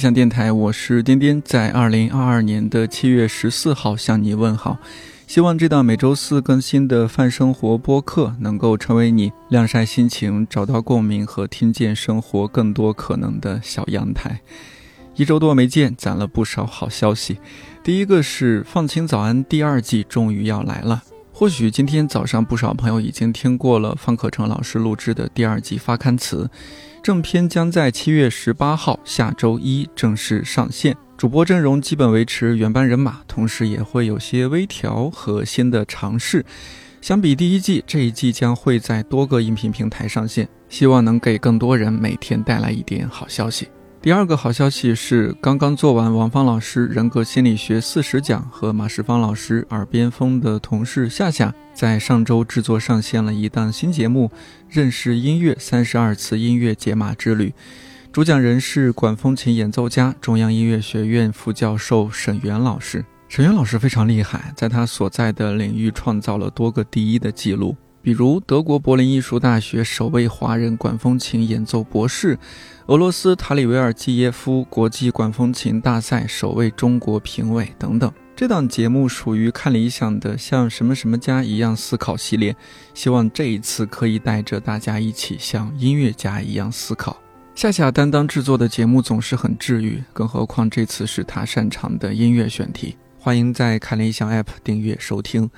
向电台，我是颠颠，在二零二二年的七月十四号向你问好。希望这档每周四更新的泛生活播客能够成为你晾晒心情、找到共鸣和听见生活更多可能的小阳台。一周多没见，攒了不少好消息。第一个是《放晴早安》第二季终于要来了。或许今天早上不少朋友已经听过了方可成老师录制的第二季发刊词，正片将在七月十八号下周一正式上线。主播阵容基本维持原班人马，同时也会有些微调和新的尝试。相比第一季，这一季将会在多个音频平台上线，希望能给更多人每天带来一点好消息。第二个好消息是，刚刚做完王芳老师人格心理学四十讲和马世芳老师耳边风的同事夏夏，在上周制作上线了一档新节目《认识音乐三十二次音乐解码之旅》，主讲人是管风琴演奏家、中央音乐学院副教授沈源老师。沈源老师非常厉害，在他所在的领域创造了多个第一的记录。比如德国柏林艺术大学首位华人管风琴演奏博士，俄罗斯塔里维尔季耶夫国际管风琴大赛首位中国评委等等。这档节目属于看理想的像什么什么家一样思考系列，希望这一次可以带着大家一起像音乐家一样思考。夏夏担当制作的节目总是很治愈，更何况这次是他擅长的音乐选题。欢迎在看理想 App 订阅收听。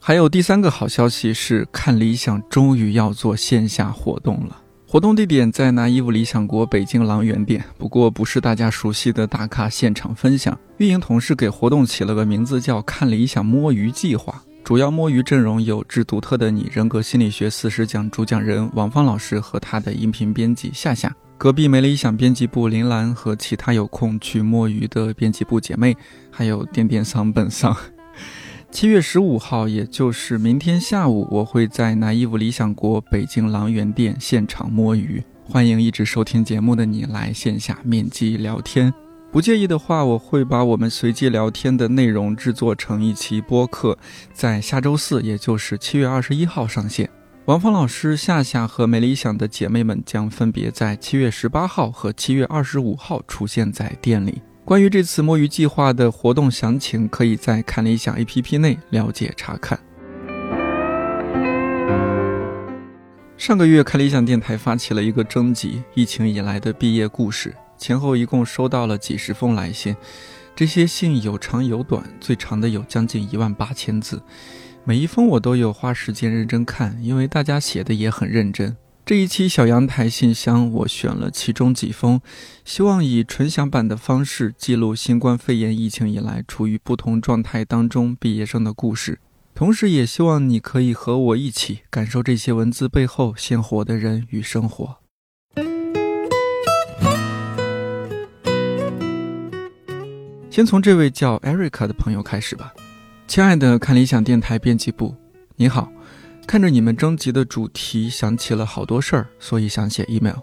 还有第三个好消息是，看理想终于要做线下活动了。活动地点在拿衣服理想国北京郎园店，不过不是大家熟悉的打卡现场分享。运营同事给活动起了个名字叫“看理想摸鱼计划”，主要摸鱼阵容有致独特的你人格心理学四十讲主讲人王芳老师和他的音频编辑夏夏，隔壁没理想编辑部林兰和其他有空去摸鱼的编辑部姐妹，还有点点桑本桑。七月十五号，也就是明天下午，我会在拿衣服理想国北京郎园店现场摸鱼。欢迎一直收听节目的你来线下面基聊天。不介意的话，我会把我们随机聊天的内容制作成一期播客，在下周四，也就是七月二十一号上线。王芳老师、夏夏和没理想的姐妹们将分别在七月十八号和七月二十五号出现在店里。关于这次摸鱼计划的活动详情，可以在看理想 APP 内了解查看。上个月，看理想电台发起了一个征集，疫情以来的毕业故事，前后一共收到了几十封来信，这些信有长有短，最长的有将近一万八千字，每一封我都有花时间认真看，因为大家写的也很认真。这一期小阳台信箱，我选了其中几封，希望以纯享版的方式记录新冠肺炎疫情以来处于不同状态当中毕业生的故事，同时也希望你可以和我一起感受这些文字背后鲜活的人与生活。先从这位叫 Erica 的朋友开始吧，亲爱的看理想电台编辑部，你好。看着你们征集的主题，想起了好多事儿，所以想写 email。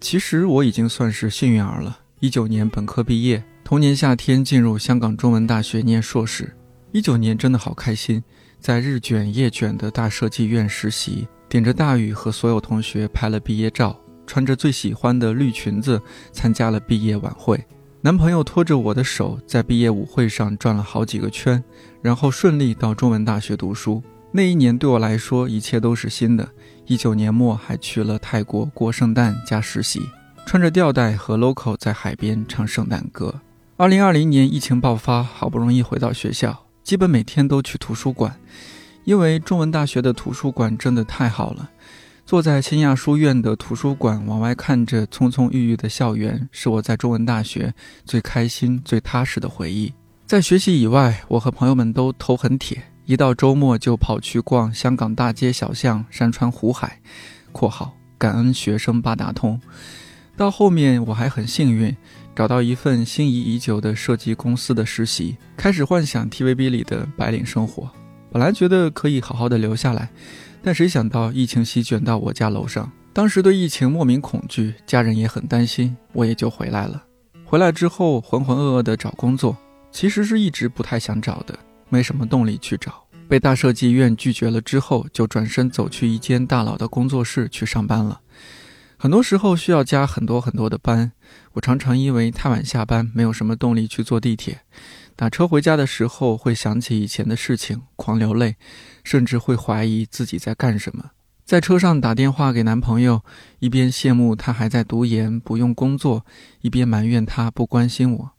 其实我已经算是幸运儿了。一九年本科毕业，同年夏天进入香港中文大学念硕士。一九年真的好开心，在日卷夜卷的大设计院实习，顶着大雨和所有同学拍了毕业照，穿着最喜欢的绿裙子参加了毕业晚会。男朋友拖着我的手，在毕业舞会上转了好几个圈，然后顺利到中文大学读书。那一年对我来说一切都是新的。一九年末还去了泰国过圣诞加实习，穿着吊带和 local 在海边唱圣诞歌。二零二零年疫情爆发，好不容易回到学校，基本每天都去图书馆，因为中文大学的图书馆真的太好了。坐在新亚书院的图书馆，往外看着葱葱郁郁的校园，是我在中文大学最开心、最踏实的回忆。在学习以外，我和朋友们都头很铁。一到周末就跑去逛香港大街小巷、山川湖海（括号感恩学生八达通）。到后面我还很幸运，找到一份心仪已久的设计公司的实习，开始幻想 TVB 里的白领生活。本来觉得可以好好的留下来，但谁想到疫情席卷到我家楼上。当时对疫情莫名恐惧，家人也很担心，我也就回来了。回来之后浑浑噩噩的找工作，其实是一直不太想找的。没什么动力去找，被大设计院拒绝了之后，就转身走去一间大佬的工作室去上班了。很多时候需要加很多很多的班，我常常因为太晚下班，没有什么动力去坐地铁。打车回家的时候，会想起以前的事情，狂流泪，甚至会怀疑自己在干什么。在车上打电话给男朋友，一边羡慕他还在读研不用工作，一边埋怨他不关心我。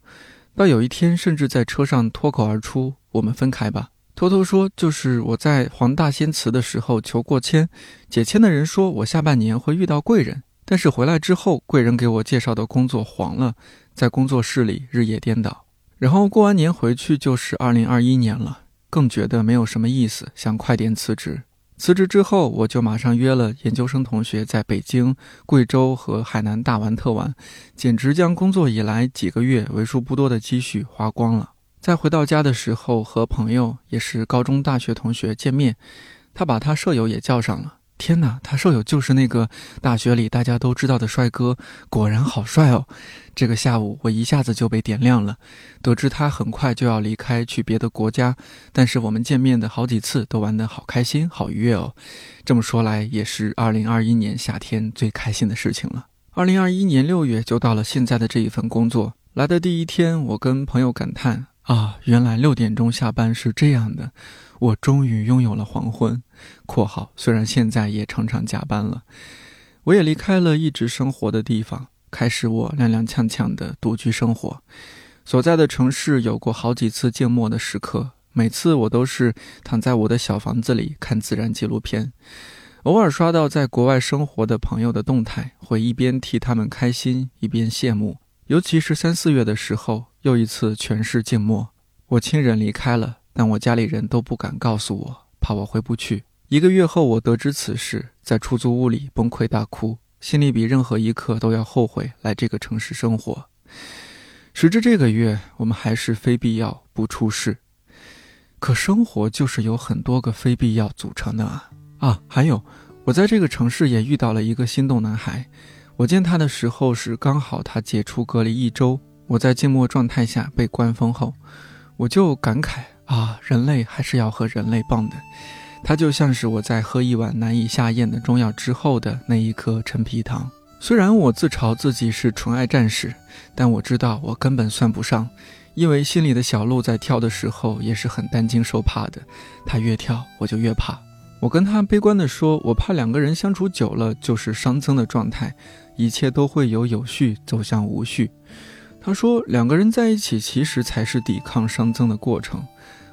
到有一天，甚至在车上脱口而出：“我们分开吧。”偷偷说，就是我在黄大仙祠的时候求过签，解签的人说我下半年会遇到贵人，但是回来之后，贵人给我介绍的工作黄了，在工作室里日夜颠倒。然后过完年回去就是二零二一年了，更觉得没有什么意思，想快点辞职。辞职之后，我就马上约了研究生同学在北京、贵州和海南大玩特玩，简直将工作以来几个月为数不多的积蓄花光了。在回到家的时候，和朋友也是高中、大学同学见面，他把他舍友也叫上了。天哪，他舍友就是那个大学里大家都知道的帅哥，果然好帅哦！这个下午我一下子就被点亮了。得知他很快就要离开去别的国家，但是我们见面的好几次都玩得好开心、好愉悦哦。这么说来，也是2021年夏天最开心的事情了。2021年6月就到了现在的这一份工作，来的第一天，我跟朋友感叹啊，原来六点钟下班是这样的。我终于拥有了黄昏（括号虽然现在也常常加班了），我也离开了一直生活的地方，开始我踉踉跄跄的独居生活。所在的城市有过好几次静默的时刻，每次我都是躺在我的小房子里看自然纪录片，偶尔刷到在国外生活的朋友的动态，会一边替他们开心，一边羡慕。尤其是三四月的时候，又一次全市静默，我亲人离开了。但我家里人都不敢告诉我，怕我回不去。一个月后，我得知此事，在出租屋里崩溃大哭，心里比任何一刻都要后悔来这个城市生活。时至这个月，我们还是非必要不出事。可生活就是由很多个非必要组成的啊！啊，还有，我在这个城市也遇到了一个心动男孩。我见他的时候是刚好他解除隔离一周，我在静默状态下被关封后，我就感慨。啊，人类还是要和人类棒的，它就像是我在喝一碗难以下咽的中药之后的那一颗陈皮糖。虽然我自嘲自己是纯爱战士，但我知道我根本算不上，因为心里的小鹿在跳的时候也是很担惊受怕的，它越跳我就越怕。我跟他悲观地说，我怕两个人相处久了就是熵增的状态，一切都会由有序走向无序。他说，两个人在一起其实才是抵抗熵增的过程。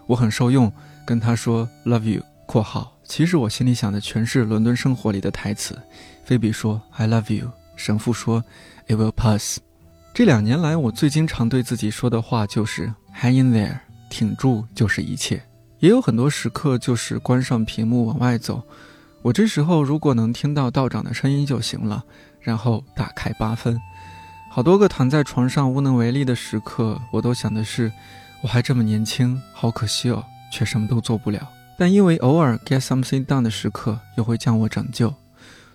我很受用，跟他说 “love you”（ 括号其实我心里想的全是《伦敦生活》里的台词）。菲比说 “I love you”，神父说 “It will pass”。这两年来，我最经常对自己说的话就是 “Hang in there”，挺住就是一切。也有很多时刻就是关上屏幕往外走，我这时候如果能听到道长的声音就行了，然后打开八分。好多个躺在床上无能为力的时刻，我都想的是。我还这么年轻，好可惜哦，却什么都做不了。但因为偶尔 get something done 的时刻，又会将我拯救。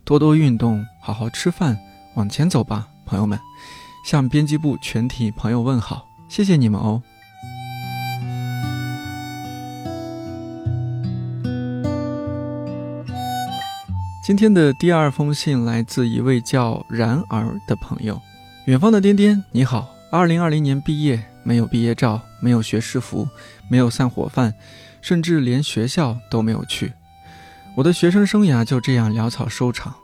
多多运动，好好吃饭，往前走吧，朋友们。向编辑部全体朋友问好，谢谢你们哦。今天的第二封信来自一位叫然而的朋友，远方的颠颠，你好，二零二零年毕业。没有毕业照，没有学士服，没有散伙饭，甚至连学校都没有去。我的学生生涯就这样潦草收场。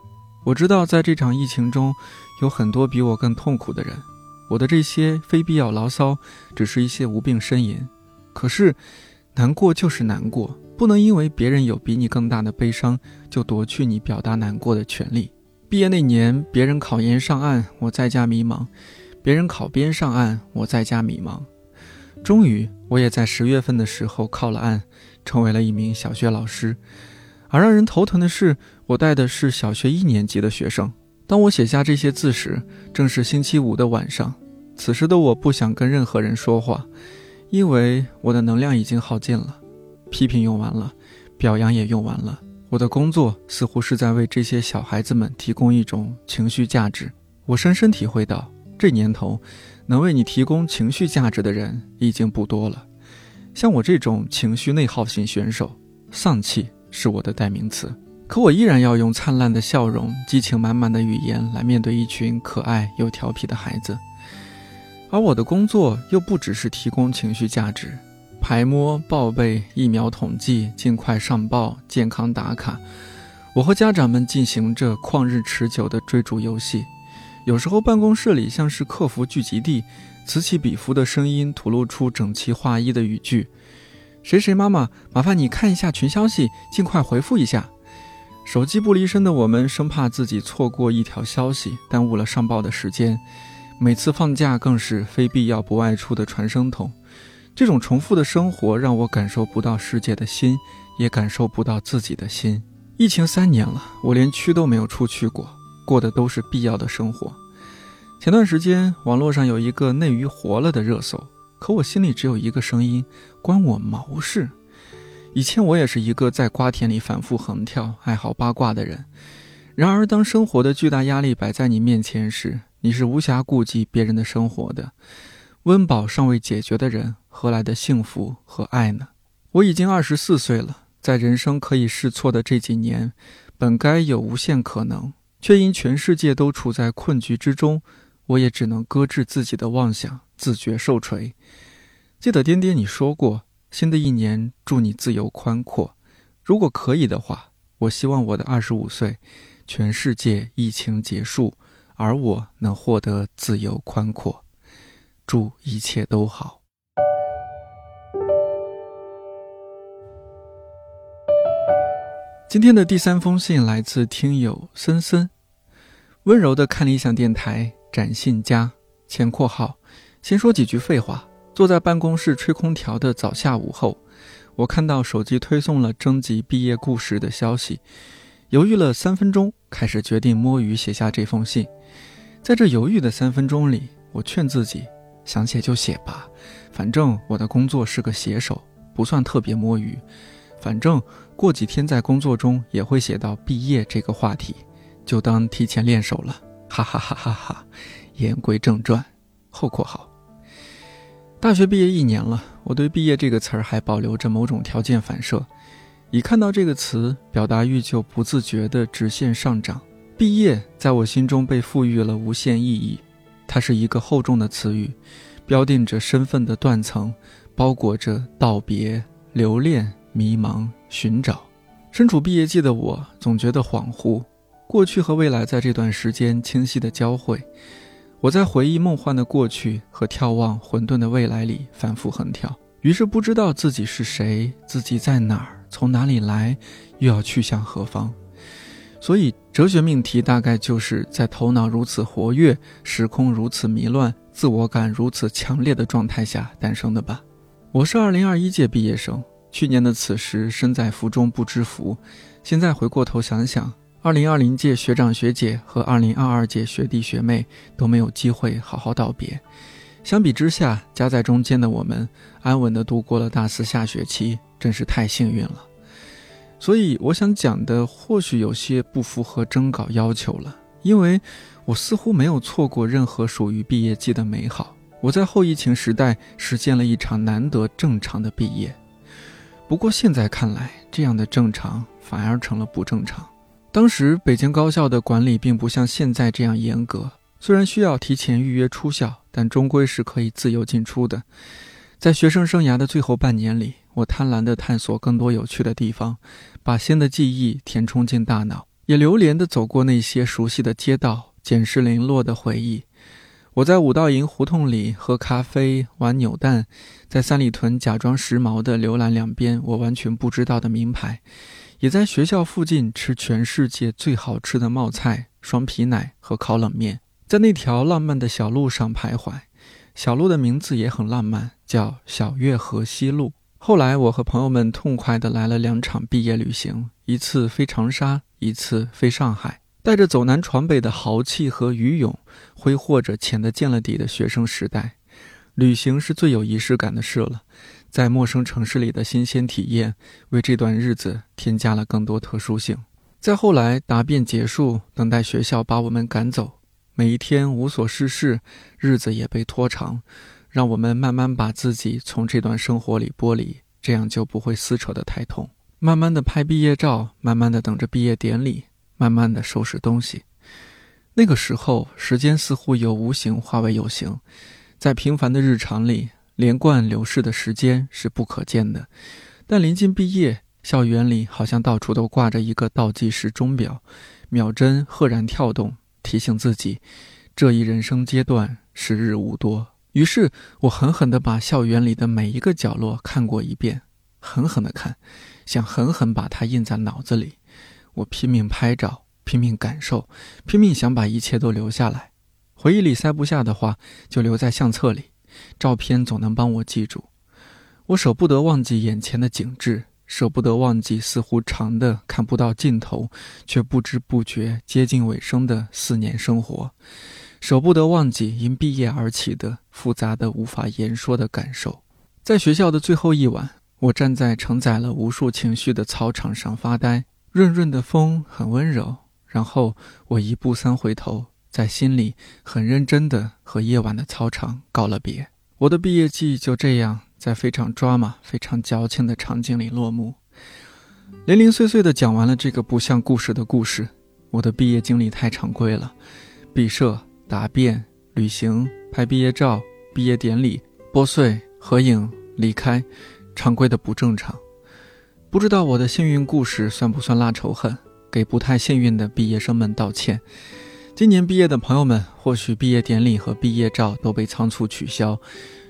我知道，在这场疫情中，有很多比我更痛苦的人。我的这些非必要牢骚，只是一些无病呻吟。可是，难过就是难过，不能因为别人有比你更大的悲伤，就夺去你表达难过的权利。毕业那年，别人考研上岸，我在家迷茫。别人考编上岸，我在家迷茫。终于，我也在十月份的时候靠了岸，成为了一名小学老师。而让人头疼的是，我带的是小学一年级的学生。当我写下这些字时，正是星期五的晚上。此时的我不想跟任何人说话，因为我的能量已经耗尽了。批评用完了，表扬也用完了。我的工作似乎是在为这些小孩子们提供一种情绪价值。我深深体会到。这年头，能为你提供情绪价值的人已经不多了。像我这种情绪内耗型选手，丧气是我的代名词。可我依然要用灿烂的笑容、激情满满的语言来面对一群可爱又调皮的孩子。而我的工作又不只是提供情绪价值，排摸、报备、疫苗统计、尽快上报、健康打卡，我和家长们进行着旷日持久的追逐游戏。有时候办公室里像是客服聚集地，此起彼伏的声音吐露出整齐划一的语句：“谁谁妈妈，麻烦你看一下群消息，尽快回复一下。”手机不离身的我们，生怕自己错过一条消息，耽误了上报的时间。每次放假更是非必要不外出的传声筒。这种重复的生活让我感受不到世界的心，也感受不到自己的心。疫情三年了，我连区都没有出去过，过的都是必要的生活。前段时间网络上有一个内娱活了的热搜，可我心里只有一个声音：关我毛事。以前我也是一个在瓜田里反复横跳、爱好八卦的人。然而，当生活的巨大压力摆在你面前时，你是无暇顾及别人的生活的。温饱尚未解决的人，何来的幸福和爱呢？我已经二十四岁了，在人生可以试错的这几年，本该有无限可能，却因全世界都处在困局之中，我也只能搁置自己的妄想，自觉受锤。记得颠颠你说过。新的一年，祝你自由宽阔。如果可以的话，我希望我的二十五岁，全世界疫情结束，而我能获得自由宽阔。祝一切都好。今天的第三封信来自听友森森，温柔的看理想电台展信佳前括号，先说几句废话。坐在办公室吹空调的早下午后，我看到手机推送了征集毕业故事的消息，犹豫了三分钟，开始决定摸鱼写下这封信。在这犹豫的三分钟里，我劝自己，想写就写吧，反正我的工作是个写手，不算特别摸鱼。反正过几天在工作中也会写到毕业这个话题，就当提前练手了。哈哈哈哈哈！言归正传，后括号。大学毕业一年了，我对“毕业”这个词儿还保留着某种条件反射，一看到这个词，表达欲就不自觉地直线上涨。毕业在我心中被赋予了无限意义，它是一个厚重的词语，标定着身份的断层，包裹着道别、留恋、迷茫、寻找。身处毕业季的我，总觉得恍惚，过去和未来在这段时间清晰地交汇。我在回忆梦幻的过去和眺望混沌的未来里反复横跳，于是不知道自己是谁，自己在哪儿，从哪里来，又要去向何方。所以，哲学命题大概就是在头脑如此活跃、时空如此迷乱、自我感如此强烈的状态下诞生的吧。我是二零二一届毕业生，去年的此时身在福中不知福，现在回过头想想。二零二零届学长学姐和二零二二届学弟学妹都没有机会好好道别，相比之下，夹在中间的我们安稳地度过了大四下学期，真是太幸运了。所以我想讲的或许有些不符合征稿要求了，因为我似乎没有错过任何属于毕业季的美好。我在后疫情时代实现了一场难得正常的毕业，不过现在看来，这样的正常反而成了不正常。当时北京高校的管理并不像现在这样严格，虽然需要提前预约出校，但终归是可以自由进出的。在学生生涯的最后半年里，我贪婪地探索更多有趣的地方，把新的记忆填充进大脑，也流连地走过那些熟悉的街道，捡拾零落的回忆。我在五道营胡同里喝咖啡、玩扭蛋，在三里屯假装时髦地浏览两边我完全不知道的名牌。也在学校附近吃全世界最好吃的冒菜、双皮奶和烤冷面，在那条浪漫的小路上徘徊。小路的名字也很浪漫，叫小月河西路。后来，我和朋友们痛快地来了两场毕业旅行，一次飞长沙，一次飞上海，带着走南闯北的豪气和余勇，挥霍着浅得见了底的学生时代。旅行是最有仪式感的事了。在陌生城市里的新鲜体验，为这段日子添加了更多特殊性。再后来，答辩结束，等待学校把我们赶走，每一天无所事事，日子也被拖长，让我们慢慢把自己从这段生活里剥离，这样就不会撕扯得太痛。慢慢的拍毕业照，慢慢的等着毕业典礼，慢慢的收拾东西。那个时候，时间似乎由无形化为有形，在平凡的日常里，连贯流逝的时间是不可见的。但临近毕业，校园里好像到处都挂着一个倒计时钟表，秒针赫然跳动，提醒自己，这一人生阶段时日无多。于是我狠狠地把校园里的每一个角落看过一遍，狠狠地看，想狠狠把它印在脑子里。我拼命拍照。拼命感受，拼命想把一切都留下来。回忆里塞不下的话，就留在相册里。照片总能帮我记住。我舍不得忘记眼前的景致，舍不得忘记似乎长的看不到尽头，却不知不觉接近尾声的四年生活。舍不得忘记因毕业而起的复杂的无法言说的感受。在学校的最后一晚，我站在承载了无数情绪的操场上发呆。润润的风很温柔。然后我一步三回头，在心里很认真地和夜晚的操场告了别。我的毕业季就这样在非常抓马、非常矫情的场景里落幕。零零碎碎地讲完了这个不像故事的故事。我的毕业经历太常规了：毕设、答辩、旅行、拍毕业照、毕业典礼、拨穗、合影、离开，常规的不正常。不知道我的幸运故事算不算拉仇恨？给不太幸运的毕业生们道歉。今年毕业的朋友们，或许毕业典礼和毕业照都被仓促取消，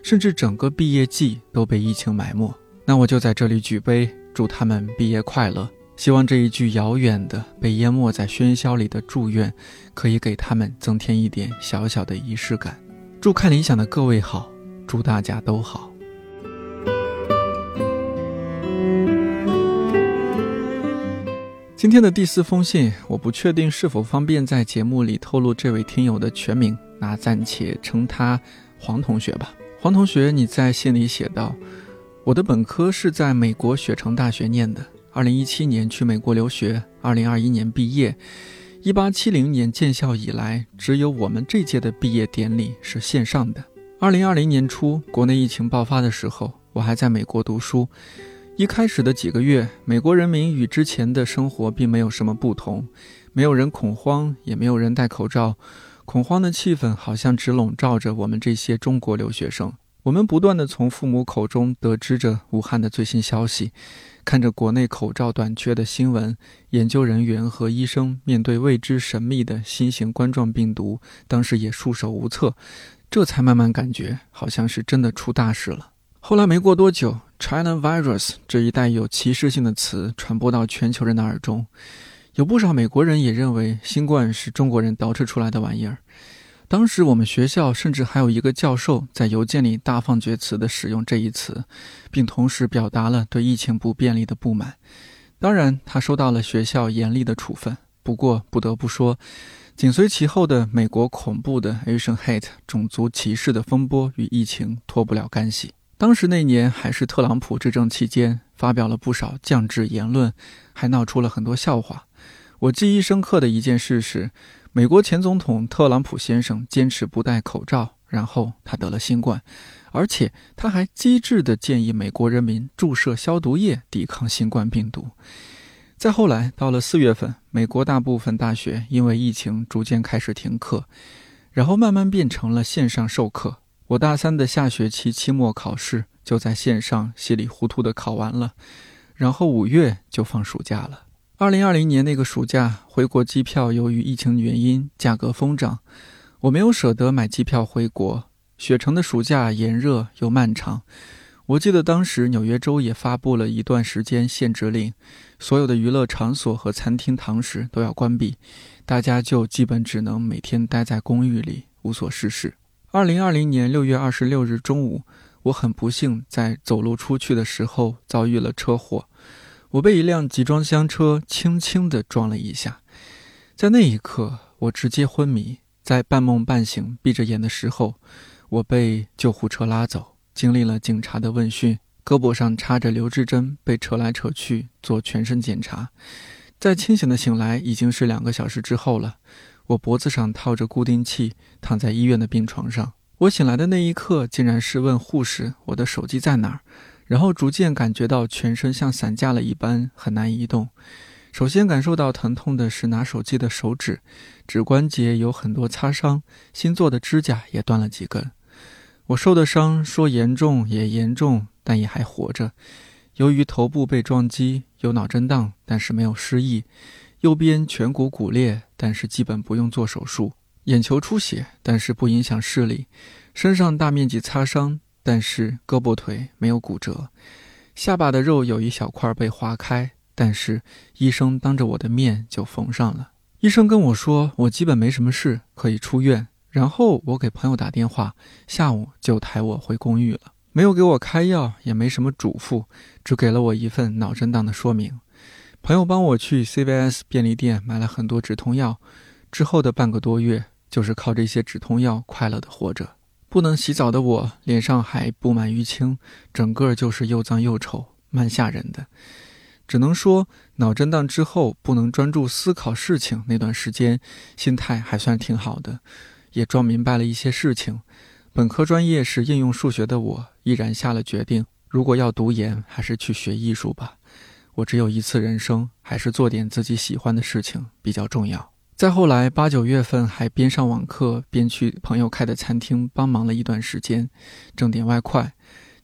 甚至整个毕业季都被疫情埋没。那我就在这里举杯，祝他们毕业快乐。希望这一句遥远的、被淹没在喧嚣里的祝愿，可以给他们增添一点小小的仪式感。祝看理想的各位好，祝大家都好。今天的第四封信，我不确定是否方便在节目里透露这位听友的全名，那暂且称他黄同学吧。黄同学，你在信里写道：“我的本科是在美国雪城大学念的，二零一七年去美国留学，二零二一年毕业。一八七零年建校以来，只有我们这届的毕业典礼是线上的。二零二零年初，国内疫情爆发的时候，我还在美国读书。”一开始的几个月，美国人民与之前的生活并没有什么不同，没有人恐慌，也没有人戴口罩，恐慌的气氛好像只笼罩着我们这些中国留学生。我们不断地从父母口中得知着武汉的最新消息，看着国内口罩短缺的新闻，研究人员和医生面对未知神秘的新型冠状病毒，当时也束手无策，这才慢慢感觉好像是真的出大事了。后来没过多久，China virus 这一带有歧视性的词传播到全球人的耳中，有不少美国人也认为新冠是中国人捯饬出来的玩意儿。当时我们学校甚至还有一个教授在邮件里大放厥词地使用这一词，并同时表达了对疫情不便利的不满。当然，他收到了学校严厉的处分。不过不得不说，紧随其后的美国恐怖的 Asian hate 种族歧视的风波与疫情脱不了干系。当时那年还是特朗普执政期间，发表了不少降智言论，还闹出了很多笑话。我记忆深刻的一件事是，美国前总统特朗普先生坚持不戴口罩，然后他得了新冠，而且他还机智地建议美国人民注射消毒液抵抗新冠病毒。再后来，到了四月份，美国大部分大学因为疫情逐渐开始停课，然后慢慢变成了线上授课。我大三的下学期期末考试就在线上稀里糊涂的考完了，然后五月就放暑假了。二零二零年那个暑假，回国机票由于疫情原因价格疯涨，我没有舍得买机票回国。雪城的暑假炎热又漫长，我记得当时纽约州也发布了一段时间限制令，所有的娱乐场所和餐厅堂食都要关闭，大家就基本只能每天待在公寓里无所事事。二零二零年六月二十六日中午，我很不幸在走路出去的时候遭遇了车祸，我被一辆集装箱车轻轻地撞了一下，在那一刻我直接昏迷，在半梦半醒、闭着眼的时候，我被救护车拉走，经历了警察的问讯，胳膊上插着留置针，被扯来扯去做全身检查，在清醒的醒来已经是两个小时之后了。我脖子上套着固定器，躺在医院的病床上。我醒来的那一刻，竟然是问护士：“我的手机在哪儿？”然后逐渐感觉到全身像散架了一般，很难移动。首先感受到疼痛的是拿手机的手指，指关节有很多擦伤，新做的指甲也断了几根。我受的伤说严重也严重，但也还活着。由于头部被撞击，有脑震荡，但是没有失忆；右边颧骨骨裂，但是基本不用做手术；眼球出血，但是不影响视力；身上大面积擦伤，但是胳膊腿没有骨折；下巴的肉有一小块被划开。但是医生当着我的面就缝上了。医生跟我说，我基本没什么事，可以出院。然后我给朋友打电话，下午就抬我回公寓了。没有给我开药，也没什么嘱咐，只给了我一份脑震荡的说明。朋友帮我去 CVS 便利店买了很多止痛药。之后的半个多月，就是靠这些止痛药快乐的活着。不能洗澡的我，脸上还布满淤青，整个就是又脏又丑，蛮吓人的。只能说，脑震荡之后不能专注思考事情那段时间，心态还算挺好的，也装明白了一些事情。本科专业是应用数学的我，毅然下了决定：如果要读研，还是去学艺术吧。我只有一次人生，还是做点自己喜欢的事情比较重要。再后来，八九月份还边上网课边去朋友开的餐厅帮忙了一段时间，挣点外快，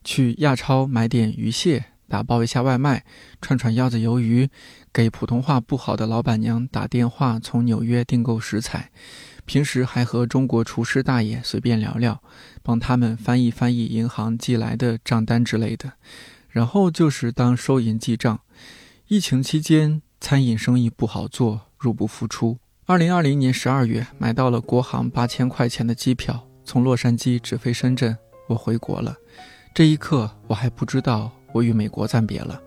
去亚超买点鱼蟹。打包一下外卖，串串腰子鱿鱼，给普通话不好的老板娘打电话，从纽约订购食材。平时还和中国厨师大爷随便聊聊，帮他们翻译翻译银行寄来的账单之类的。然后就是当收银记账。疫情期间，餐饮生意不好做，入不敷出。二零二零年十二月，买到了国航八千块钱的机票，从洛杉矶直飞深圳，我回国了。这一刻，我还不知道。我与美国暂别了，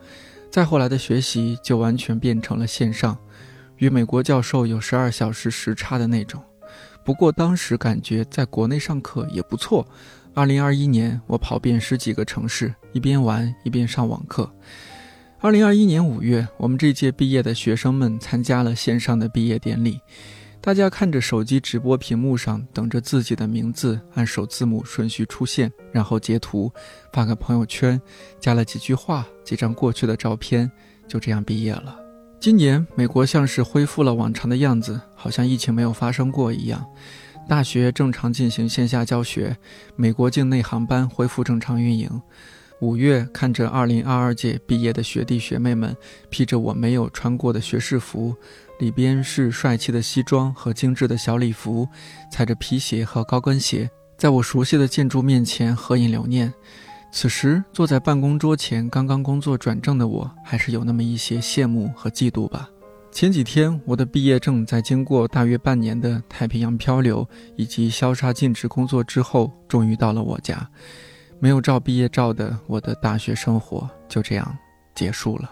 再后来的学习就完全变成了线上，与美国教授有十二小时时差的那种。不过当时感觉在国内上课也不错。二零二一年，我跑遍十几个城市，一边玩一边上网课。二零二一年五月，我们这届毕业的学生们参加了线上的毕业典礼。大家看着手机直播屏幕上，等着自己的名字按首字母顺序出现，然后截图发个朋友圈，加了几句话，几张过去的照片，就这样毕业了。今年美国像是恢复了往常的样子，好像疫情没有发生过一样，大学正常进行线下教学，美国境内航班恢复正常运营。五月，看着二零二二届毕业的学弟学妹们披着我没有穿过的学士服，里边是帅气的西装和精致的小礼服，踩着皮鞋和高跟鞋，在我熟悉的建筑面前合影留念。此时，坐在办公桌前刚刚工作转正的我，还是有那么一些羡慕和嫉妒吧。前几天，我的毕业证在经过大约半年的太平洋漂流以及消杀禁止工作之后，终于到了我家。没有照毕业照的我的大学生活就这样结束了。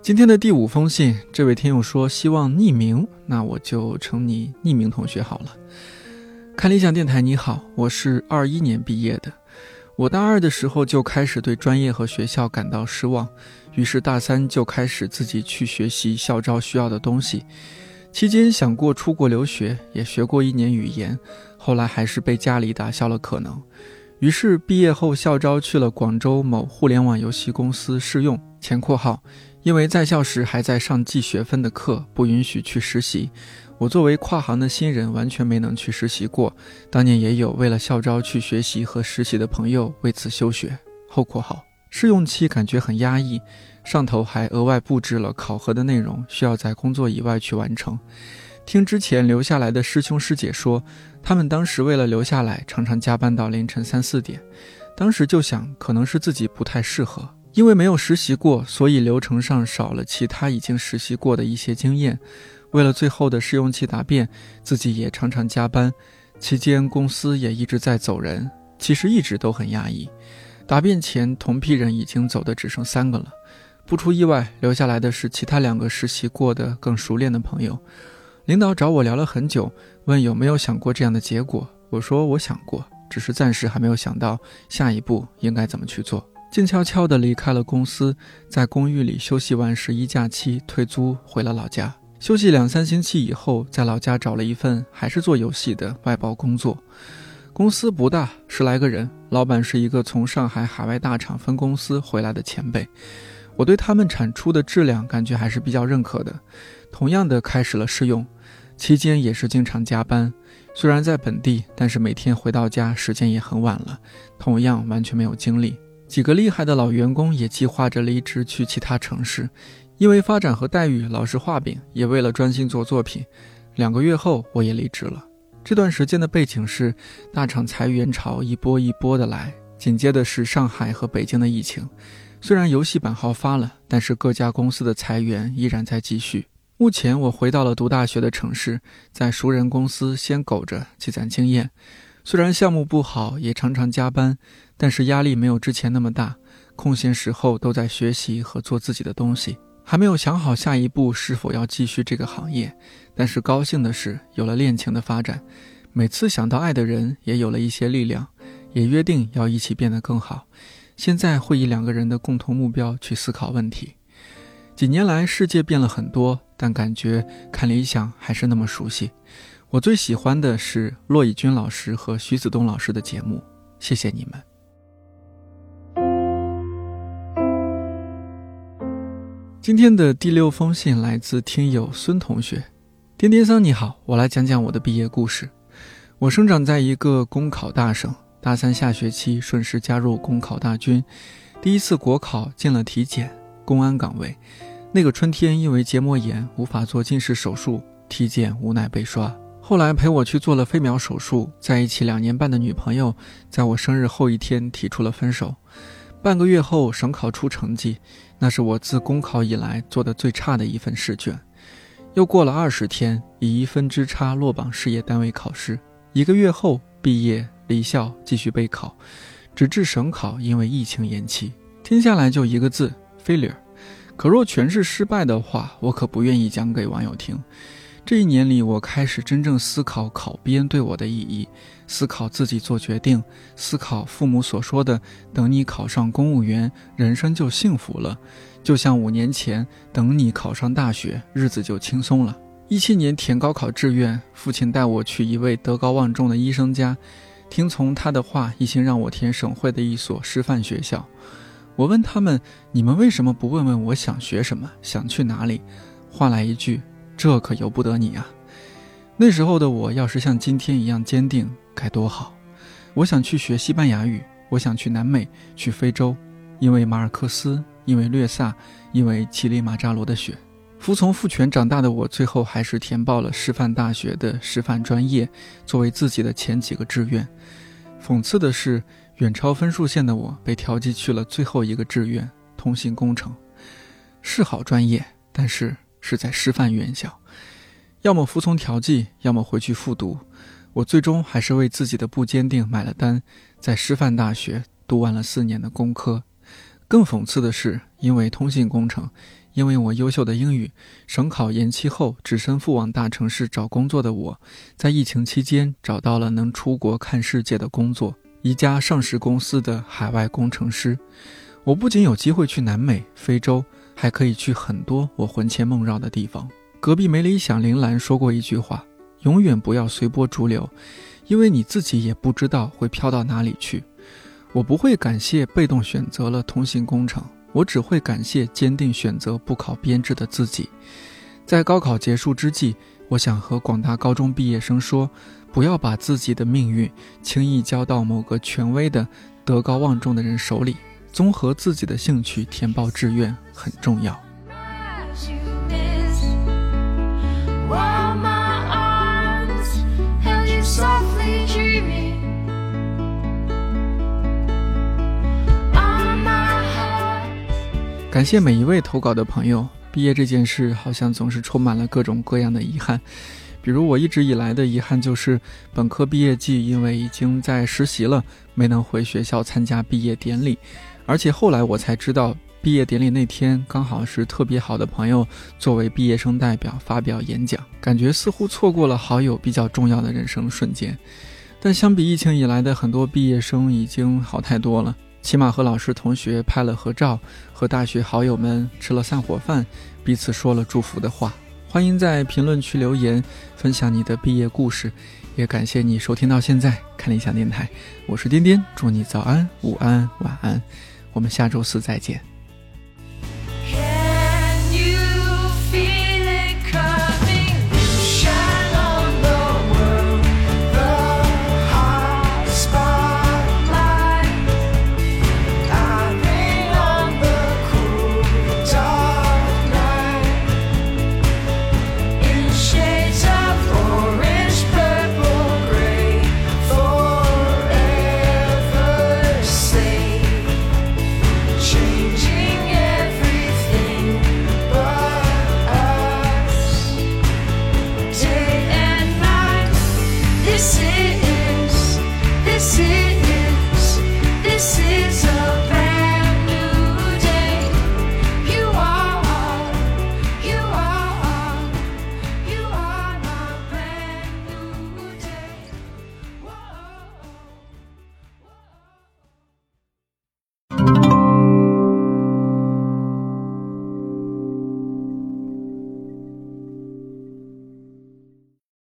今天的第五封信，这位听友说希望匿名，那我就称你匿名同学好了。看理想电台，你好，我是二一年毕业的，我大二的时候就开始对专业和学校感到失望，于是大三就开始自己去学习校招需要的东西。期间想过出国留学，也学过一年语言，后来还是被家里打消了可能。于是毕业后校招去了广州某互联网游戏公司试用（前括号），因为在校时还在上计学分的课，不允许去实习。我作为跨行的新人，完全没能去实习过。当年也有为了校招去学习和实习的朋友为此休学（后括号）。试用期感觉很压抑。上头还额外布置了考核的内容，需要在工作以外去完成。听之前留下来的师兄师姐说，他们当时为了留下来，常常加班到凌晨三四点。当时就想，可能是自己不太适合，因为没有实习过，所以流程上少了其他已经实习过的一些经验。为了最后的试用期答辩，自己也常常加班。期间公司也一直在走人，其实一直都很压抑。答辩前，同批人已经走的只剩三个了。不出意外，留下来的是其他两个实习过得更熟练的朋友。领导找我聊了很久，问有没有想过这样的结果。我说我想过，只是暂时还没有想到下一步应该怎么去做。静悄悄地离开了公司，在公寓里休息完十一假期，退租回了老家。休息两三星期以后，在老家找了一份还是做游戏的外包工作。公司不大，十来个人，老板是一个从上海海外大厂分公司回来的前辈。我对他们产出的质量感觉还是比较认可的。同样的，开始了试用，期间也是经常加班。虽然在本地，但是每天回到家时间也很晚了，同样完全没有精力。几个厉害的老员工也计划着离职去其他城市。因为发展和待遇老是画饼，也为了专心做作品，两个月后我也离职了。这段时间的背景是大厂裁员潮一波一波的来，紧接着是上海和北京的疫情。虽然游戏版号发了，但是各家公司的裁员依然在继续。目前我回到了读大学的城市，在熟人公司先苟着积攒经验。虽然项目不好，也常常加班，但是压力没有之前那么大。空闲时候都在学习和做自己的东西。还没有想好下一步是否要继续这个行业，但是高兴的是有了恋情的发展，每次想到爱的人也有了一些力量，也约定要一起变得更好。现在会以两个人的共同目标去思考问题。几年来世界变了很多，但感觉看理想还是那么熟悉。我最喜欢的是骆以军老师和徐子东老师的节目，谢谢你们。今天的第六封信来自听友孙同学，颠颠桑你好，我来讲讲我的毕业故事。我生长在一个公考大省，大三下学期顺势加入公考大军，第一次国考进了体检公安岗位。那个春天因为结膜炎无法做近视手术，体检无奈被刷。后来陪我去做了飞秒手术，在一起两年半的女朋友，在我生日后一天提出了分手。半个月后省考出成绩。那是我自公考以来做的最差的一份试卷，又过了二十天，以一分之差落榜事业单位考试。一个月后毕业离校，继续备考，直至省考因为疫情延期。听下来就一个字：failure。可若全是失败的话，我可不愿意讲给网友听。这一年里，我开始真正思考考编对我的意义。思考自己做决定，思考父母所说的“等你考上公务员，人生就幸福了”，就像五年前等你考上大学，日子就轻松了。一七年填高考志愿，父亲带我去一位德高望重的医生家，听从他的话，一心让我填省会的一所师范学校。我问他们：“你们为什么不问问我想学什么，想去哪里？”换来一句：“这可由不得你啊。”那时候的我，要是像今天一样坚定。该多好！我想去学西班牙语，我想去南美，去非洲，因为马尔克斯，因为略萨，因为乞力马扎罗的雪。服从父权长大的我，最后还是填报了师范大学的师范专业，作为自己的前几个志愿。讽刺的是，远超分数线的我被调剂去了最后一个志愿——通信工程，是好专业，但是是在师范院校，要么服从调剂，要么回去复读。我最终还是为自己的不坚定买了单，在师范大学读完了四年的工科。更讽刺的是，因为通信工程，因为我优秀的英语，省考延期后只身赴往大城市找工作的我，在疫情期间找到了能出国看世界的工作，一家上市公司的海外工程师。我不仅有机会去南美、非洲，还可以去很多我魂牵梦绕的地方。隔壁没理想铃兰说过一句话。永远不要随波逐流，因为你自己也不知道会飘到哪里去。我不会感谢被动选择了通信工程，我只会感谢坚定选择不考编制的自己。在高考结束之际，我想和广大高中毕业生说：不要把自己的命运轻易交到某个权威的、德高望重的人手里。综合自己的兴趣填报志愿很重要。感谢每一位投稿的朋友。毕业这件事好像总是充满了各种各样的遗憾，比如我一直以来的遗憾就是本科毕业季因为已经在实习了，没能回学校参加毕业典礼，而且后来我才知道，毕业典礼那天刚好是特别好的朋友作为毕业生代表发表演讲，感觉似乎错过了好友比较重要的人生瞬间。但相比疫情以来的很多毕业生，已经好太多了。起码和老师同学拍了合照，和大学好友们吃了散伙饭，彼此说了祝福的话，欢迎在评论区留言，分享你的毕业故事。也感谢你收听到现在，看理想电台，我是颠颠，祝你早安、午安、晚安，我们下周四再见。